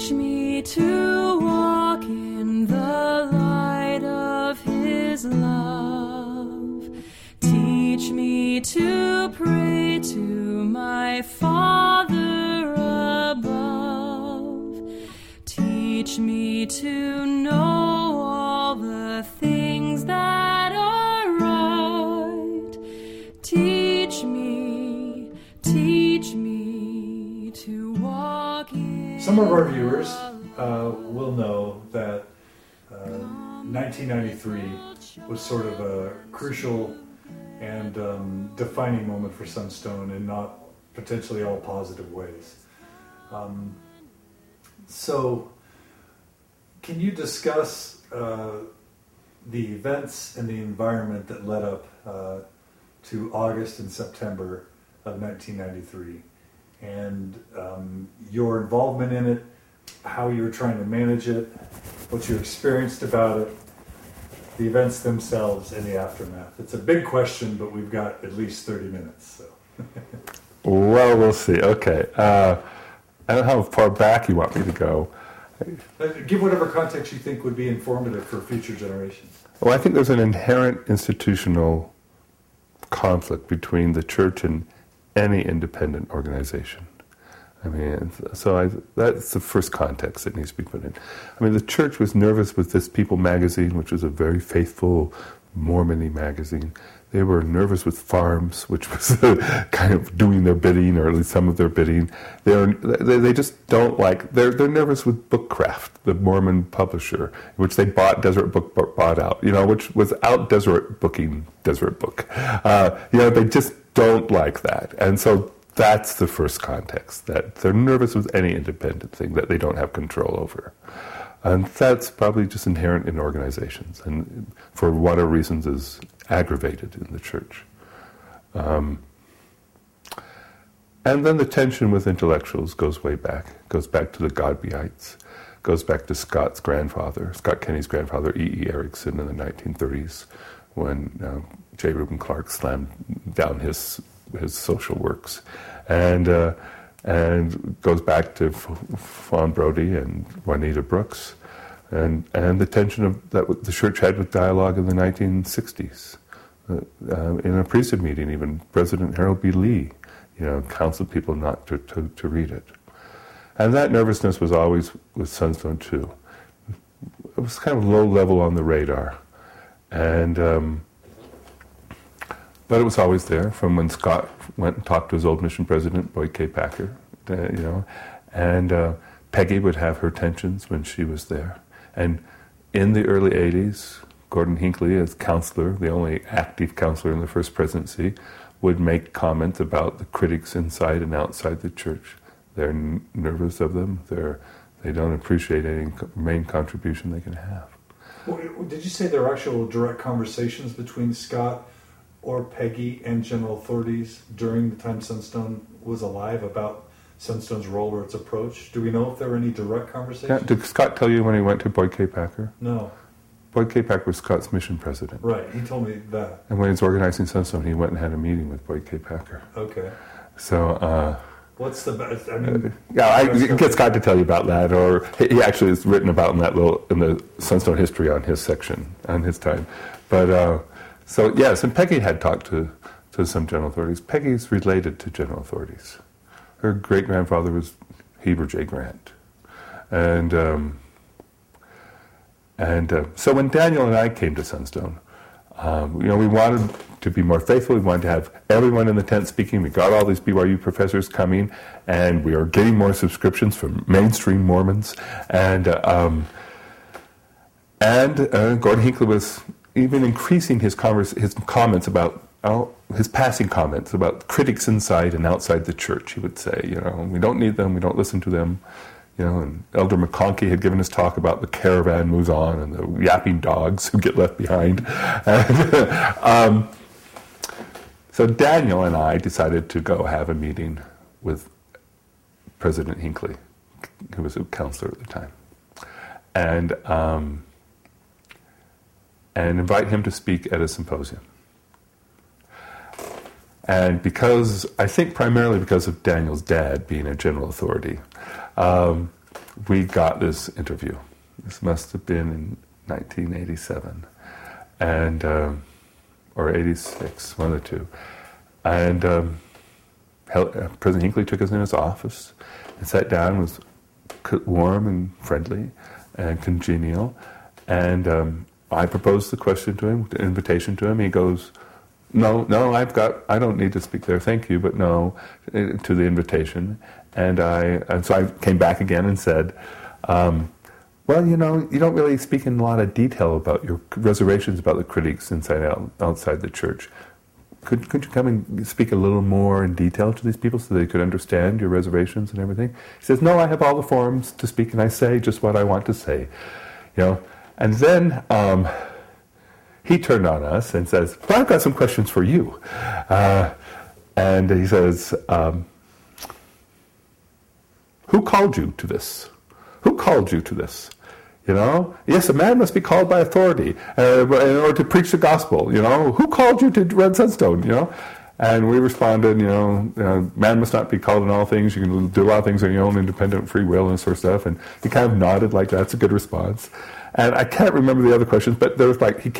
Teach me to walk in the light of His love. Teach me to pray to my Father above. Teach me to know all the things Some of our viewers uh, will know that uh, 1993 was sort of a crucial and um, defining moment for Sunstone in not potentially all positive ways. Um, so, can you discuss uh, the events and the environment that led up uh, to August and September of 1993 and um, your involvement in it, how you were trying to manage it, what you experienced about it, the events themselves, and the aftermath? It's a big question, but we've got at least 30 minutes. So. Well, we'll see. Okay. Uh, I don't know how far back you want me to go. Uh, Give whatever context you think would be informative for future generations. Well, I think there's an inherent institutional conflict between the church and any independent organization. I mean, so I, that's the first context that needs to be put in. I mean, the church was nervous with this People magazine, which was a very faithful Mormony magazine. They were nervous with Farms, which was kind of doing their bidding, or at least some of their bidding. They're, they, they just don't like, they're, they're nervous with Bookcraft, the Mormon publisher, which they bought, Deseret Book bought out, you know, which was out Deseret booking Deseret Book. Uh, you know, they just don't like that. And so that's the first context, that they're nervous with any independent thing that they don't have control over. And that's probably just inherent in organizations, and for whatever reasons is aggravated in the church. Um, and then the tension with intellectuals goes way back, goes back to the Godbeites, goes back to Scott's grandfather, Scott Kenney's grandfather, E. E. Ericksen, in the 1930s, when uh, J. Reuben Clark slammed down his his social works, and uh, and goes back to Fawn Brodie and Juanita Brooks, and and the tension of that the church had with dialogue in the 1960s. Uh, uh, in a priesthood meeting, even President Harold B. Lee, you know, counseled people not to, to, to read it. And that nervousness was always with Sunstone too. It was kind of low level on the radar, and um, but it was always there from when Scott went and talked to his old mission president, Boyd K. Packer, uh, you know, and uh, Peggy would have her tensions when she was there. And in the early 80s, Gordon Hinckley, as counselor, the only active counselor in the first presidency, would make comments about the critics inside and outside the church. They're n- nervous of them. They're, they don't appreciate any main contribution they can have. Well, Did you say there are actual direct conversations between Scott or Peggy and general authorities during the time Sunstone was alive about Sunstone's role or its approach? Do we know if there were any direct Yeah, conversations? did Scott tell you when he went to Boyd K. Packer? No. Boyd K. Packer was Scott's mission president. Right. He told me that. And when he was organizing Sunstone, he went and had a meeting with Boyd K. Packer. Okay. So, uh, What's the best? I mean, yeah, I get Scott to tell you about that, or he he actually has written about in that little in the Sunstone history on his section on his time. But uh, so yes, and Peggy had talked to to some general authorities. Peggy's related to general authorities. Her great grandfather was Heber J. Grant, and um, and uh, so when Daniel and I came to Sunstone, um, you know, we wanted to be more faithful. We wanted to have everyone in the tent speaking. We got all these BYU professors coming, and we are getting more subscriptions from mainstream Mormons. And uh, um, and uh, Gordon Hinckley was even increasing his converse, his comments about oh, his passing comments about critics inside and outside the church. He would say, you know, we don't need them. We don't listen to them. You know, and Elder McConkie had given his talk about the caravan moves on and the yapping dogs who get left behind. And, um, so Daniel and I decided to go have a meeting with President Hinckley, who was a counselor at the time, and um, and invite him to speak at a symposium. And because I think primarily because of Daniel's dad being a general authority, um, we got this interview. This must have been in 1987, and um, or 86, one of the two. And um, uh, President Hinckley took us in his office and sat down, was warm and friendly and congenial. And um, I proposed the question to him, the invitation to him. He goes, "No, no, I've got. I don't need to speak there. Thank you, but no." Uh, to the invitation, and I and so I came back again and said. Um, well, you know, you don't really speak in a lot of detail about your reservations about the critics inside out, outside the church could, could you come and speak a little more in detail to these people so they could understand your reservations and everything? He says, no, I have all the forms to speak and I say just what I want to say. You know, and then um, he turned on us and says, well, I've got some questions for you. Uh, and he says, um, who called you to this? Who called you to this? You know, yes, a man must be called by authority uh, in order to preach the gospel. You know, who called you to Red Sunstone? You know, and we responded, you know, uh, man must not be called in all things. You can do a lot of things on your own independent free will and sort of stuff. And he kind of nodded like that's a good response. And I can't remember the other questions, but there was like he,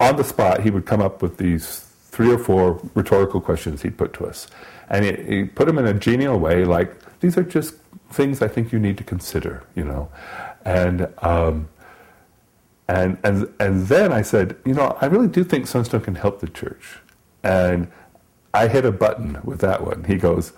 on the spot he would come up with these three or four rhetorical questions he'd put to us, and he, he put them in a genial way, like these are just things I think you need to consider. You know, and um, and and and then I said, you know, I really do think Sunstone can help the church, and I hit a button with that one. He goes,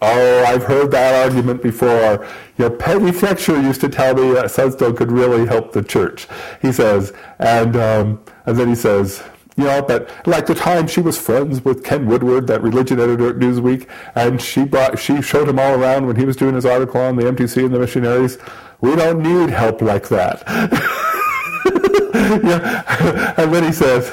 "Oh, I've heard that argument before. Your Peggy Fletcher used to tell me that Sunstone could really help the church." He says, and um, and then he says. You know, but like the time she was friends with Ken Woodward, that religion editor at Newsweek, and she brought, she showed him all around when he was doing his article on the MTC and the missionaries. We don't need help like that. yeah. And then he says,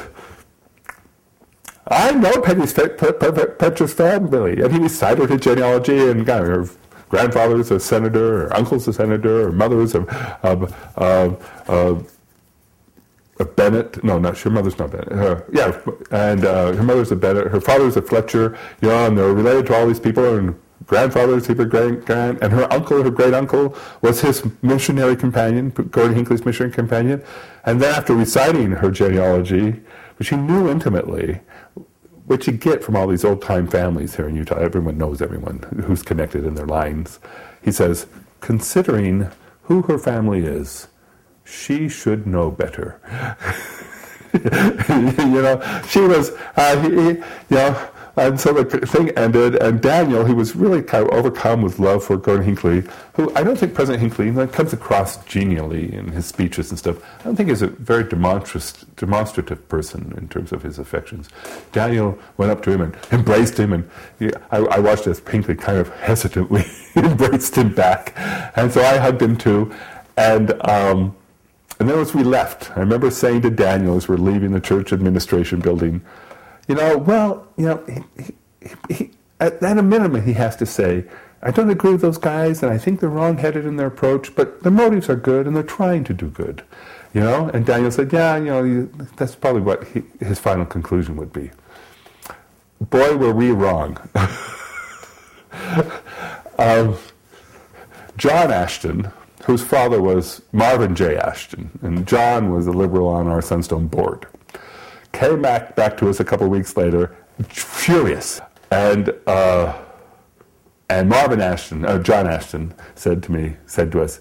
I know Peggy's Petra's family. And he recited her genealogy and got her grandfather's a senator, her uncle's a senator, her mother's a, a, a, a Bennett. No, not sure. Mother's not Bennett. Her, yeah, and uh, her mother's a Bennett. Her father's a Fletcher. You know, and they're related to all these people. And grandfather's super great grand, and her uncle, her great uncle, was his missionary companion, Gordon Hinckley's missionary companion. And then after reciting her genealogy, which he knew intimately, which you get from all these old time families here in Utah, everyone knows everyone who's connected in their lines. He says, considering who her family is, she should know better. you know, she was, uh, he, he, you know, and so the thing ended, and Daniel, he was really kind of overcome with love for Gordon Hinckley, who I don't think President Hinckley comes across genially in his speeches and stuff. I don't think he's a very demonstrative person in terms of his affections. Daniel went up to him and embraced him, and he, I, I, watched as Hinckley kind of hesitantly embraced him back, and so I hugged him too, and. Um, and then as we left, I remember saying to Daniel as we're leaving the church administration building, you know, well, you know, he, he, he, at, a minimum, he has to say, I don't agree with those guys, and I think they're wrong-headed in their approach, but their motives are good, and they're trying to do good. You know, and Daniel said, yeah, you know, that's probably what he, his final conclusion would be. Boy, were we wrong. um, John Ashton, whose father was Marvin J. Ashton, and John was a liberal on our Sunstone board came back, back to us a couple weeks later, furious. And, uh, and Marvin Ashton, uh, John Ashton, said to me, said to us,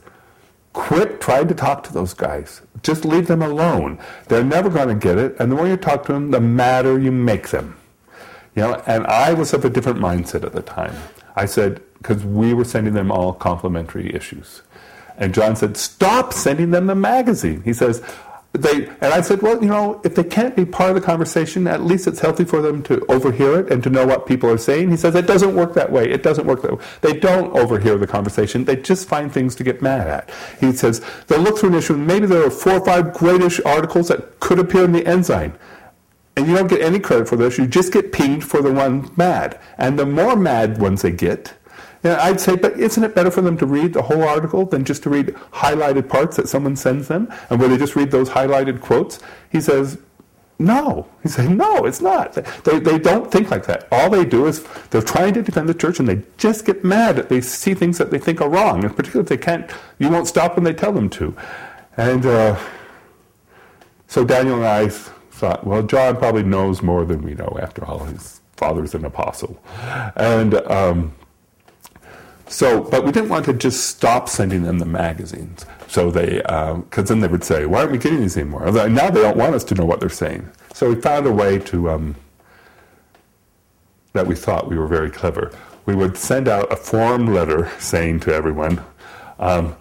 quit trying to talk to those guys. Just leave them alone. They're never going to get it. And the more you talk to them, the madder you make them. You know, and I was of a different mindset at the time. I said, because we were sending them all complimentary issues. And John said, stop sending them the magazine. He says, they and I said, well, you know, if they can't be part of the conversation, at least it's healthy for them to overhear it and to know what people are saying. He says it doesn't work that way. It doesn't work that way. They don't overhear the conversation. They just find things to get mad at. He says they'll look through an issue and maybe there are four or five greatish articles that could appear in the Ensign. And you don't get any credit for those. You just get pinged for the one mad. And the more mad ones they get, yeah, I'd say, but isn't it better for them to read the whole article than just to read highlighted parts that someone sends them, and where they just read those highlighted quotes? He says, no. He said, no, it's not. They, they don't think like that. All they do is they're trying to defend the church and they just get mad that they see things that they think are wrong. And particularly if they can't, you won't stop when they tell them to. And uh, so Daniel and I thought, well, John probably knows more than we know after all. His father's an apostle. And um, so, but we didn't want to just stop sending them the magazines. So they, because um, then they would say, why aren't we getting these anymore? Now they don't want us to know what they're saying. So we found a way to, um, that we thought we were very clever. We would send out a form letter saying to everyone, um,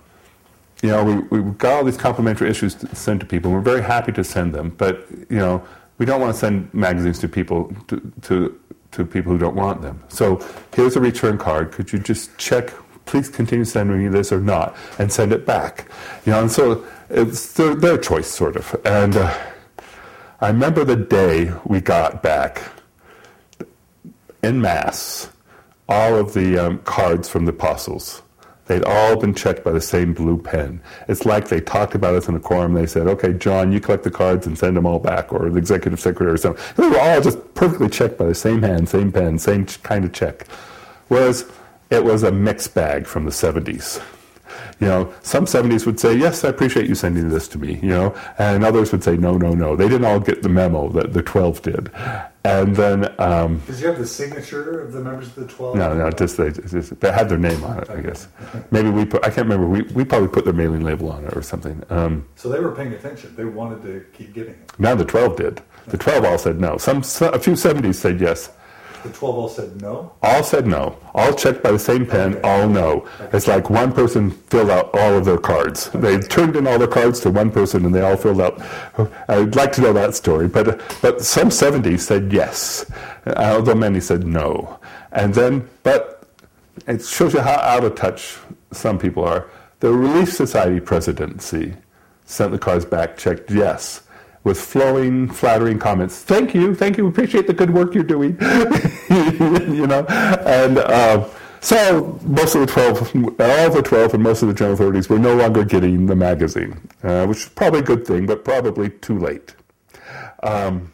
you know, we, we got all these complimentary issues to send to people. We're very happy to send them, but, you know, we don't want to send magazines to people to, to to people who don't want them. So here's a return card. Could you just check? Please continue sending me this or not, and send it back. You know, and so it's their, their choice, sort of. And uh, I remember the day we got back in mass all of the um, cards from the apostles They'd all been checked by the same blue pen. It's like they talked about us in a quorum. They said, okay, John, you collect the cards and send them all back, or the executive secretary or something. They were all just perfectly checked by the same hand, same pen, same kind of check. Whereas it was a mixed bag from the 70s. You know, some 70s would say, yes, I appreciate you sending this to me, you know, and others would say, no, no, no. They didn't all get the memo that the 12 did. And then... Um, Did you have the signature of the members of the 12? No, no, just they, just, they had their name on it, I guess. Maybe we put, I can't remember, we, we probably put their mailing label on it or something. Um, so they were paying attention. They wanted to keep getting it. Now the 12 did. The 12 all said no. Some, some A few 70s said yes. The 12 all said no? All said no. All checked by the same pen, okay. all no. Okay. It's like one person filled out all of their cards. Okay. They turned in all their cards to one person and they all filled out. I'd like to know that story, but, but some 70 said yes, although many said no. And then, but it shows you how out of touch some people are. The Relief Society presidency sent the cards back, checked yes with flowing, flattering comments. Thank you, thank you, We appreciate the good work you're doing. you know, and uh, so most of the 12, all the 12 and most of the general authorities were no longer getting the magazine, uh, which is probably a good thing, but probably too late. Um,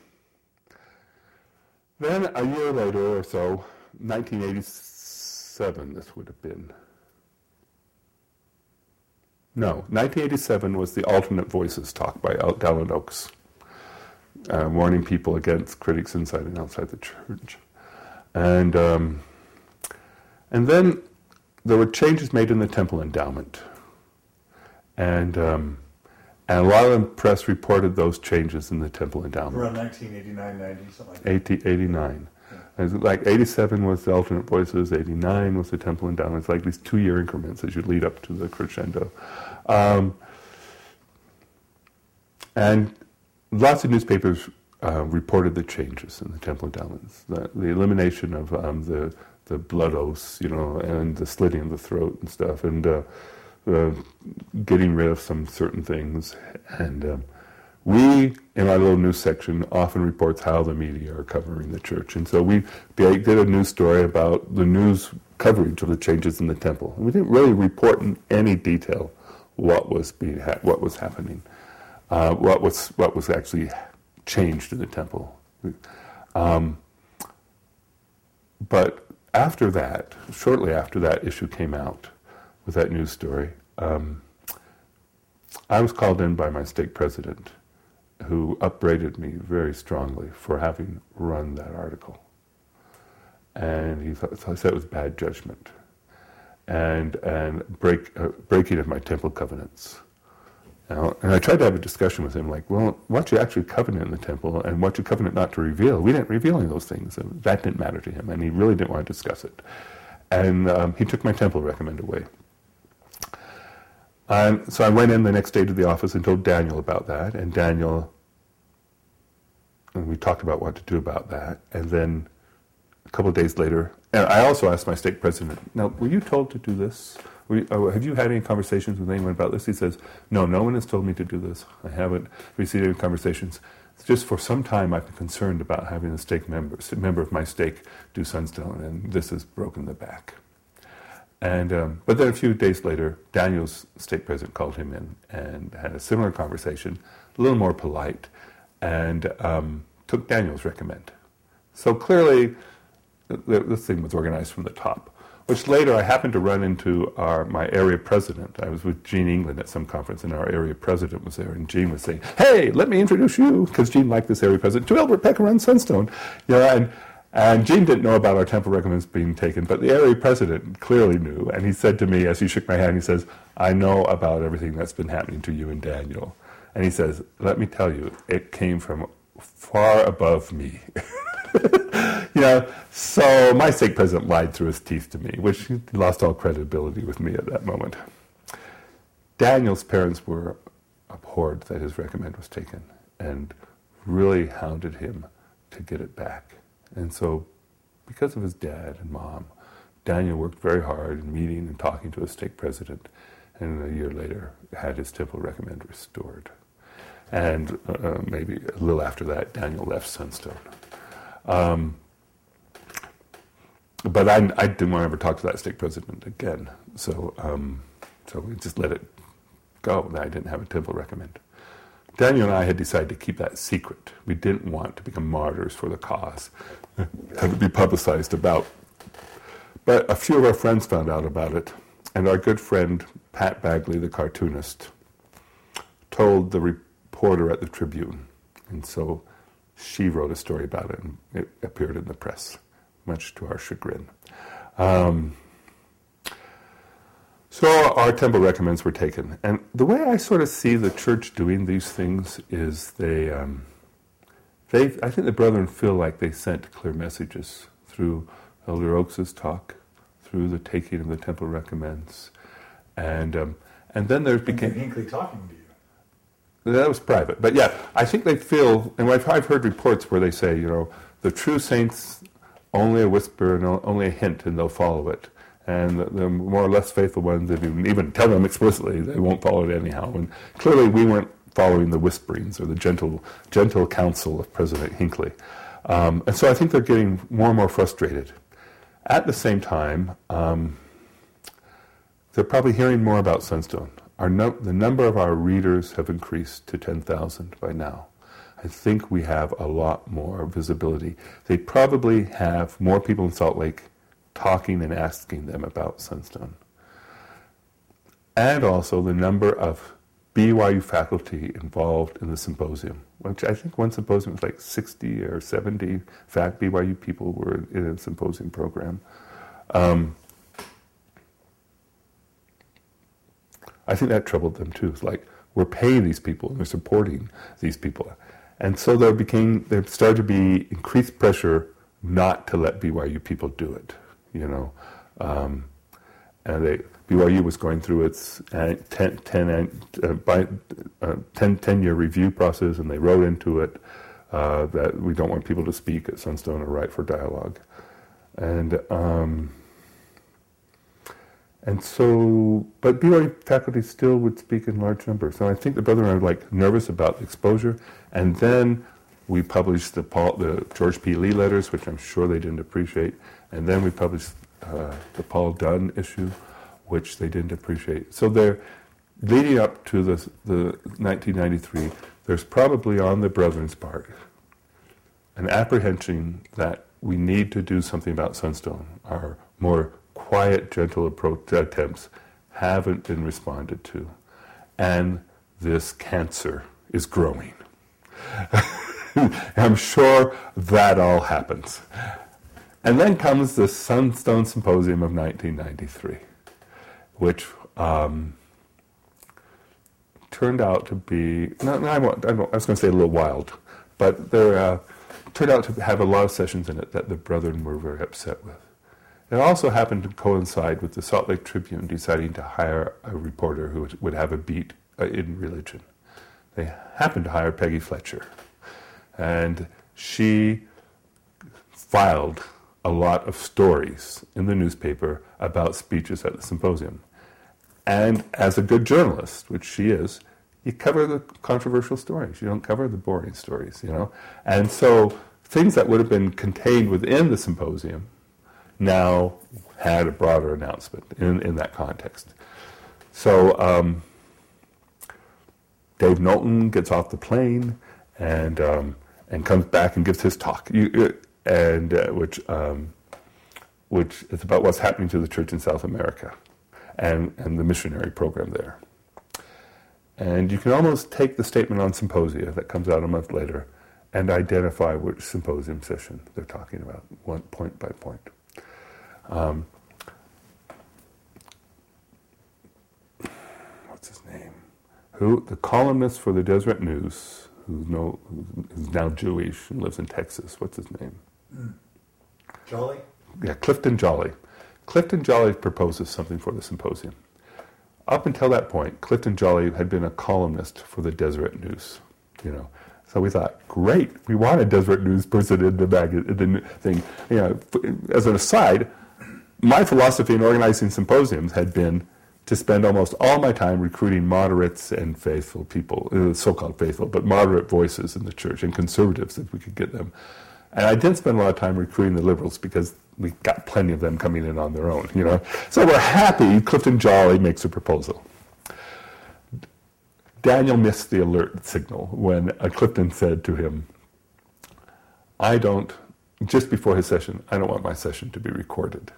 then a year later or so, 1987, this would have been. No, 1987 was the Alternate Voices talk by Dallin Oaks uh, warning people against critics inside and outside the church. And, um, and then there were changes made in the temple endowment. And, um, and a lot of the press reported those changes in the temple endowment. Around 1989, 90, something like that. 80, 89. Yeah. Like 87 was the alternate voices, 89 was the temple endowment. It's like these two year increments as you lead up to the crescendo. Um, and lots of newspapers uh, reported the changes in the temple endowments, the, the elimination of um, the the blood oaths, you know, and the slitting of the throat and stuff, and uh, uh, getting rid of some certain things. And um, we, in our little news section, often reports how the media are covering the church, and so we did a news story about the news coverage of the changes in the temple. We didn't really report in any detail what was being ha- what was happening uh, what was what was actually changed in the temple. Um, but after that, shortly after that issue came out with that news story, um, I was called in by my stake president, who upbraided me very strongly for having run that article. And he thought, so said it was bad judgment and, and break, uh, breaking of my temple covenants. And I tried to have a discussion with him, like, well, what you actually covenant in the temple and what you covenant not to reveal, we didn't reveal any of those things. That didn't matter to him, and he really didn't want to discuss it. And um, he took my temple recommend away. And so I went in the next day to the office and told Daniel about that, and Daniel, and we talked about what to do about that. And then a couple of days later, and I also asked my stake president, now, were you told to do this? Uh, have you had any conversations with anyone about this? He says, no, no one has told me to do this. I haven't received any conversations. It's just for some time I've been concerned about having a stake member, a member of my stake do Sunstone, and this has broken the back. And um, but then a few days later, Daniel's stake president called him in and had a similar conversation, a little more polite, and um, took Daniel's recommend. So clearly, this thing was organized from the top. Which later I happened to run into our, my area president. I was with Gene England at some conference, and our area president was there, and Gene was saying, "Hey, let me introduce you," because Gene liked this area president to Albert Peck around Sunstone. You know, and and Gene didn't know about our temple recommends being taken, but the area president clearly knew, and he said to me as he shook my hand, he says, "I know about everything that's been happening to you and Daniel," and he says, "Let me tell you, it came from far above me." you know, so my stake president lied through his teeth to me, which he lost all credibility with me at that moment. Daniel's parents were abhorred that his recommend was taken and really hounded him to get it back. And so, because of his dad and mom, Daniel worked very hard in meeting and talking to his stake president, and a year later had his temple recommend restored. And uh, maybe a little after that, Daniel left Sunstone. Um, but I, I, didn't want to ever talk to that state president again. So, um, so we just let it go. I didn't have a temple recommend. Daniel and I had decided to keep that secret. We didn't want to become martyrs for the cause, have it be publicized about. But a few of our friends found out about it, and our good friend Pat Bagley, the cartoonist, told the reporter at the Tribune. And so she wrote a story about it, and it appeared in the press, much to our chagrin. Um, so our temple recommends were taken, and the way I sort of see the church doing these things is they, um, they, I think the brethren feel like they sent clear messages through Elder Oaks's talk, through the taking of the temple recommends, and um, and then there became Hinckley talking to you. That was private. But yeah, I think they feel, and I've, I've heard reports where they say, you know, the true saints, only a whisper and only a hint, and they'll follow it. And the, the more or less faithful ones, if you even tell them explicitly, they won't follow it anyhow. And clearly, we weren't following the whisperings or the gentle, gentle counsel of President Hinckley. Um, and so I think they're getting more and more frustrated. At the same time, um, they're probably hearing more about Sunstone. No, the number of our readers have increased to 10,000 by now. I think we have a lot more visibility. They probably have more people in Salt Lake talking and asking them about Sunstone. And also the number of BYU faculty involved in the symposium, which I think one symposium was like 60 or 70 fact BYU people were in a symposium program. Um, I think that troubled them too. It's like we're paying these people and we're supporting these people, and so there became there started to be increased pressure not to let BYU people do it. You know, um, and they, BYU was going through its uh, 10, 10, uh, by, uh, 10, 10 year review process, and they wrote into it uh, that we don't want people to speak at Sunstone or write for dialogue, and. Um, and so, but BYU faculty still would speak in large numbers. So I think the I were like nervous about exposure. And then we published the, Paul, the George P. Lee letters, which I'm sure they didn't appreciate. And then we published uh, the Paul Dunn issue, which they didn't appreciate. So they're leading up to the, the 1993. There's probably on the brethren's part an apprehension that we need to do something about Sunstone, our more quiet, gentle approach attempts haven't been responded to. And this cancer is growing. I'm sure that all happens. And then comes the Sunstone Symposium of 1993, which um, turned out to be, no, no, I, won't, I, won't, I was going to say a little wild, but there uh, turned out to have a lot of sessions in it that the brethren were very upset with. It also happened to coincide with the Salt Lake Tribune deciding to hire a reporter who would have a beat uh, in religion. They happened to hire Peggy Fletcher. And she filed a lot of stories in the newspaper about speeches at the symposium. And as a good journalist, which she is, you cover the controversial stories. You don't cover the boring stories, you know? And so things that would have been contained within the symposium now had a broader announcement in, in that context. So um, Dave Knowlton gets off the plane and um, and comes back and gives his talk, you, and uh, which um, which is about what's happening to the church in South America, and and the missionary program there. And you can almost take the statement on symposia that comes out a month later and identify which symposium session they're talking about, one point by point. Um, what's his name? Who the columnist for the Deseret News, who's no, who's now Jewish and lives in Texas. What's his name? Jolley? Yeah, Clifton Jolley. Clifton Jolley proposes something for the symposium. Up until that point, Clifton Jolley had been a columnist for the Deseret News. You know, so we thought, great, we want a Deseret News person in the magazine, the thing. You know, as an aside, my philosophy in organizing symposiums had been to spend almost all my time recruiting moderates and faithful people, uh, so-called faithful, but moderate voices in the church and conservatives if we could get them. And I didn't spend a lot of time recruiting the liberals because we got plenty of them coming in on their own, you know. So we're happy Clifton Jolley makes a proposal. Daniel missed the alert signal when uh, Clifton said to him, I don't, just before his session, I don't want my session to be recorded.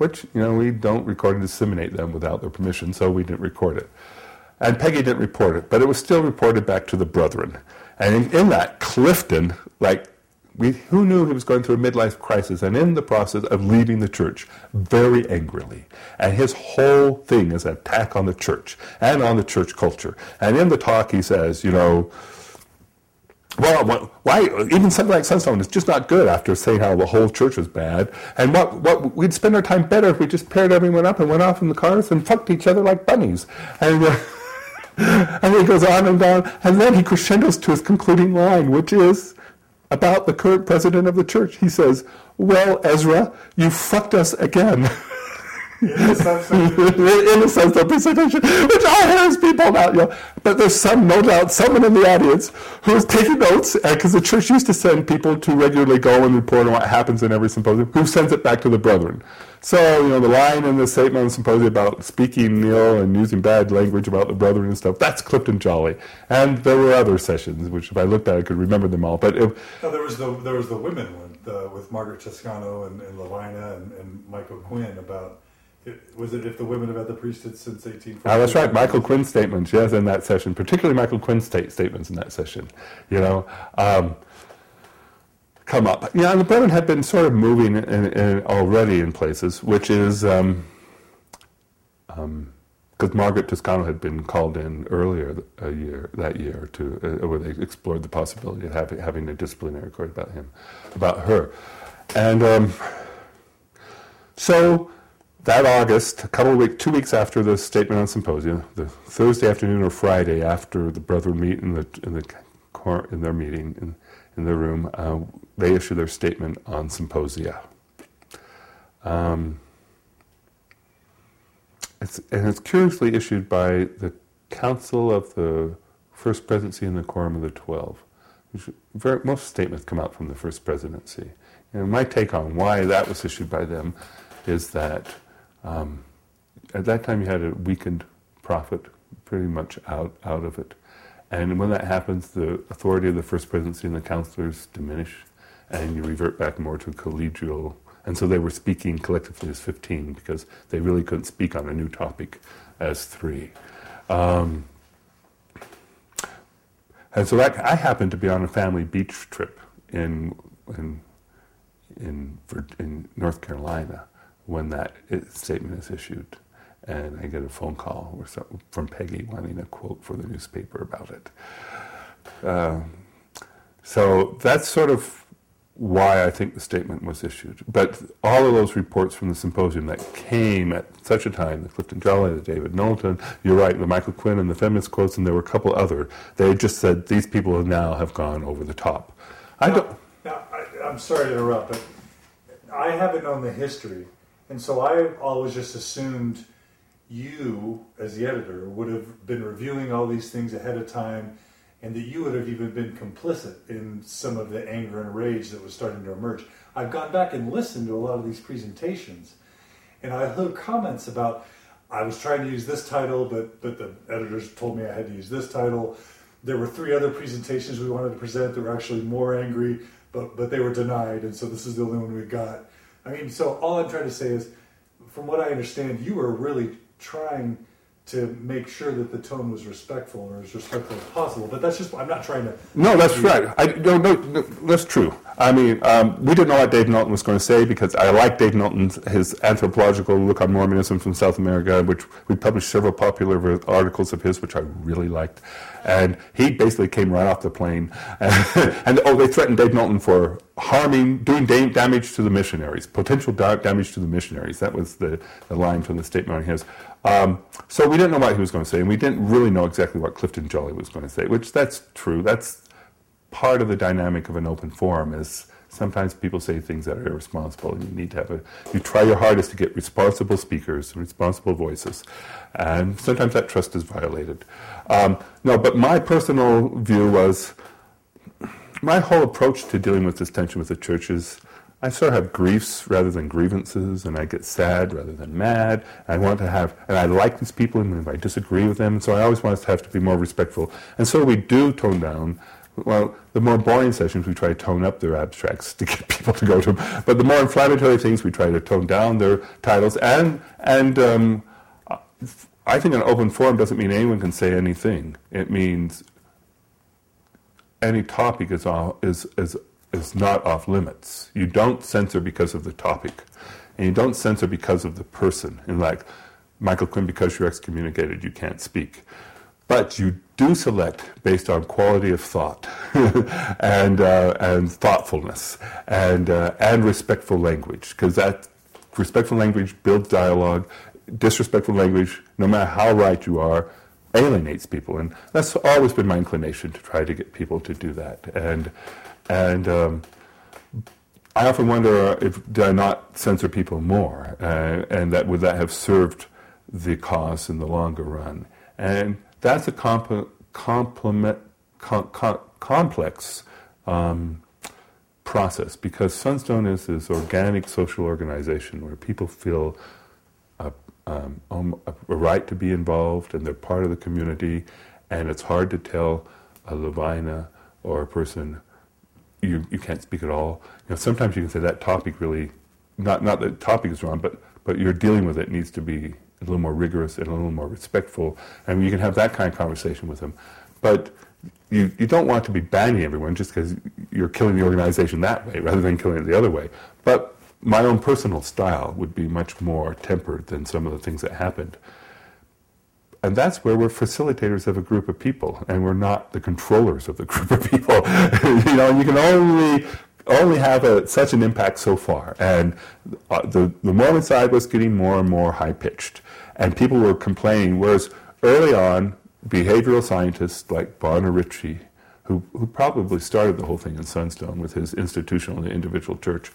Which, you know, we don't record and disseminate them without their permission, so we didn't record it. And Peggy didn't report it, but it was still reported back to the brethren. And in, in that, Clifton, like we, who knew he was going through a midlife crisis and in the process of leaving the church very angrily. And his whole thing is an attack on the church and on the church culture. And in the talk, he says, you know, well, why even something like Sunstone is just not good after saying how the whole church was bad. And what, what we'd spend our time better if we just paired everyone up and went off in the cars and fucked each other like bunnies. And, uh, and he goes on and on, and then he crescendos to his concluding line, which is, about the current president of the church. He says, Well, Ezra, you fucked us again. In the sense of- presentation, which all hears people now. You know, but there's some, no doubt, someone in the audience who is taking notes uh, because the church used to send people to regularly go and report on what happens in every symposium. Who sends it back to the brethren? So you know the line in the statement on the symposium about speaking ill and using bad language about the brethren and stuff. That's Clifton Jolley, and there were other sessions which, if I looked at, I could remember them all. But it, No, there was the there was the women one the, with Margaret Toscano and, and Lavina and, and Michael Quinn about was it if the women have had the priesthood since 1840? Ah, that's right. Michael Quinn's statements, yes, in that session, particularly Michael Quinn's state statements in that session, you know, um, come up. Yeah, and the Brethren had been sort of moving in, in, already in places, which is because um, Margaret Toscano had been called in earlier a year that year to uh, where they explored the possibility of having, having a disciplinary court about him, about her, and um, so that August, a couple of weeks, two weeks after the statement on symposium, the Thursday afternoon or Friday after the brethren meet in the in the in their meeting in, in their room, uh, they issue their statement on symposia. Um, it's, and it's curiously issued by the Council of the First Presidency and the Quorum of the Twelve. Very, most statements come out from the First Presidency. And my take on why that was issued by them is that um, at that time you had a weakened prophet pretty much out, out of it. And when that happens, the authority of the First Presidency and the counselors diminish, and you revert back more to collegial. And so they were speaking collectively as 15 because they really couldn't speak on a new topic as three. Um, and so that, I happened to be on a family beach trip in, in, in, in North Carolina when that statement is issued. And I get a phone call from Peggy wanting a quote for the newspaper about it. Um, so that's sort of why I think the statement was issued. But all of those reports from the symposium that came at such a time, the Clifton Jolley, the David Knowlton, you're right, the Michael Quinn and the feminist quotes, and there were a couple other, they just said these people now have gone over the top. I Now- don't, Now, I, I'm sorry to interrupt, but I haven't known the history, and so I always just assumed you, as the editor, would have been reviewing all these things ahead of time, and that you would have even been complicit in some of the anger and rage that was starting to emerge. I've gone back and listened to a lot of these presentations, and I heard comments about I was trying to use this title, but but the editors told me I had to use this title. there were three other presentations we wanted to present that were actually more angry, but but they were denied, and so this is the only one we got. I mean, so all I'm trying to say is, from what I understand, you were really trying to make sure that the tone was respectful or as respectful as possible. But that's just I'm not trying to. No, that's right. I, no, no, no, that's true. I mean, um, we didn't know what Dave Knowlton was going to say because I like Dave Knowlton's his anthropological look on Mormonism from South America, which we published several popular articles of his, which I really liked. And he basically came right off the plane, and, and oh, they threatened Dave Knowlton for harming, doing da- damage to the missionaries, potential da- damage to the missionaries. That was the, the line from the statement on his. Um, so we didn't know what he was going to say, and we didn't really know exactly what Clifton Jolley was going to say, which that's true. That's part of the dynamic of an open forum is sometimes people say things that are irresponsible and you need to have a you try your hardest to get responsible speakers responsible voices and sometimes that trust is violated um, no but my personal view was my whole approach to dealing with this tension with the church is I sort of have griefs rather than grievances, and I get sad rather than mad. I want to have, and I like these people, and I disagree with them, and so I always want us to have to be more respectful. And so we do tone down. Well, the more boring sessions, we try to tone up their abstracts to get people to go to them. But the more inflammatory things, we try to tone down their titles. And and um, I think an open forum doesn't mean anyone can say anything. It means any topic is all, is is is not off limits. You don't censor because of the topic, and you don't censor because of the person. And like Michael Quinn, because you're excommunicated, you can't speak. But you do select based on quality of thought and uh, and thoughtfulness and uh, and respectful language, because that respectful language builds dialogue. Disrespectful language, no matter how right you are, alienates people, and that's always been my inclination to try to get people to do that. And and um, I often wonder if did I not censor people more, uh, and that would that have served the cause in the longer run? And that's a comp- complement, com- com- complex um, process because Sunstone is this organic social organization where people feel a, um, a, right to be involved and they're part of the community, and it's hard to tell a Lavina or a person you, you can't speak at all. You know, sometimes you can say that topic really, not, not that topic is wrong, but, but you're dealing with it needs to be a little more rigorous and a little more respectful. And you can have that kind of conversation with them. But you, you don't want to be banning everyone just because you're killing the organization that way rather than killing it the other way. But my own personal style would be much more tempered than some of the things that happened and that's where we're facilitators of a group of people, and we're not the controllers of the group of people. you know, you can only only have a, such an impact so far. And uh, the the Mormon side was getting more and more high pitched, and people were complaining. Whereas early on, behavioral scientists like Bonner Ritchie. Who, who probably started the whole thing in Sunstone with his institutional and individual church.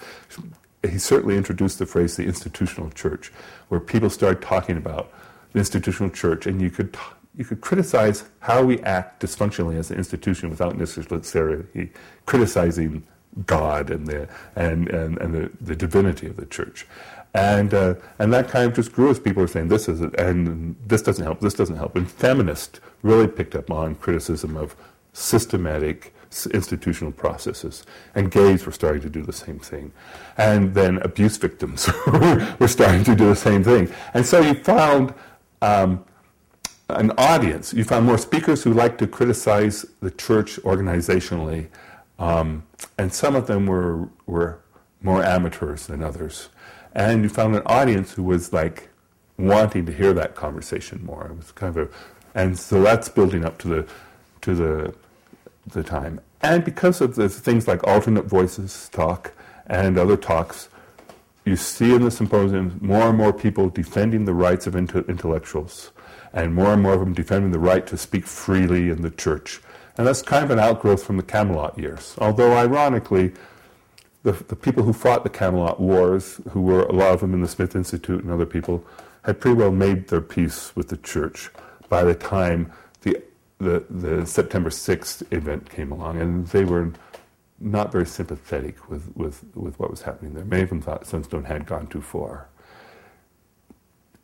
He certainly introduced the phrase the institutional church, where people started talking about institutional church, and you could you could criticize how we act dysfunctionally as an institution without necessarily criticizing God and the and and, and the, the divinity of the church. And uh, and that kind of just grew as people were saying this is and this doesn't help, this doesn't help. And feminists really picked up on criticism of systematic institutional processes. And gays were starting to do the same thing. And then abuse victims were starting to do the same thing. And so you found um, an audience. You found more speakers who like to criticize the church organizationally, um, and some of them were were more amateurs than others. And you found an audience who was like wanting to hear that conversation more. It was kind of a, and so that's building up to the to the the time. And because of the things like alternate voices talk and other talks, you see in the symposiums more and more people defending the rights of intellectuals, and more and more of them defending the right to speak freely in the church. And that's kind of an outgrowth from the Camelot years. Although, ironically, the, the people who fought the Camelot Wars, who were a lot of them in the Smith Institute and other people, had pretty well made their peace with the church by the time the, the, the September 6th event came along. And they were not very sympathetic with, with, with what was happening there. Many of them thought Sunstone had gone too far.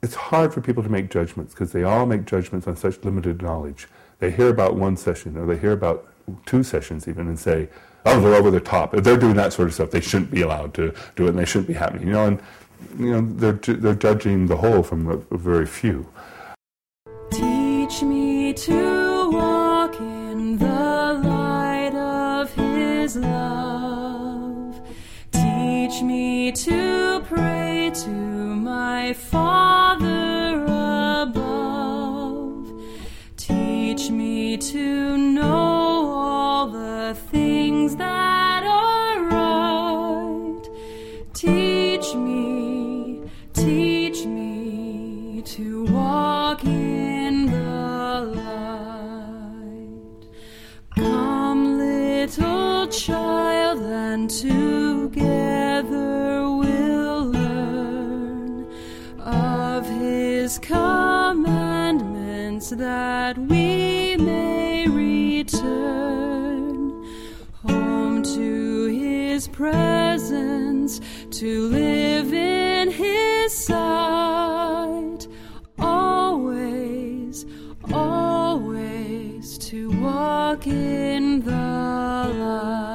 it's hard for people to make judgments because they all make judgments on such limited knowledge. They hear about one session or they hear about two sessions even and say, oh, they're over the top. If they're doing that sort of stuff, they shouldn't be allowed to do it and they shouldn't be happening. You know, and you know, they're, they're judging the whole from a, a very few. Teach me to love. Teach me to pray to my Father above. Teach me to know all the things that together we'll learn of His commandments that we may return home to His presence to live in His sight. Always, always to walk in the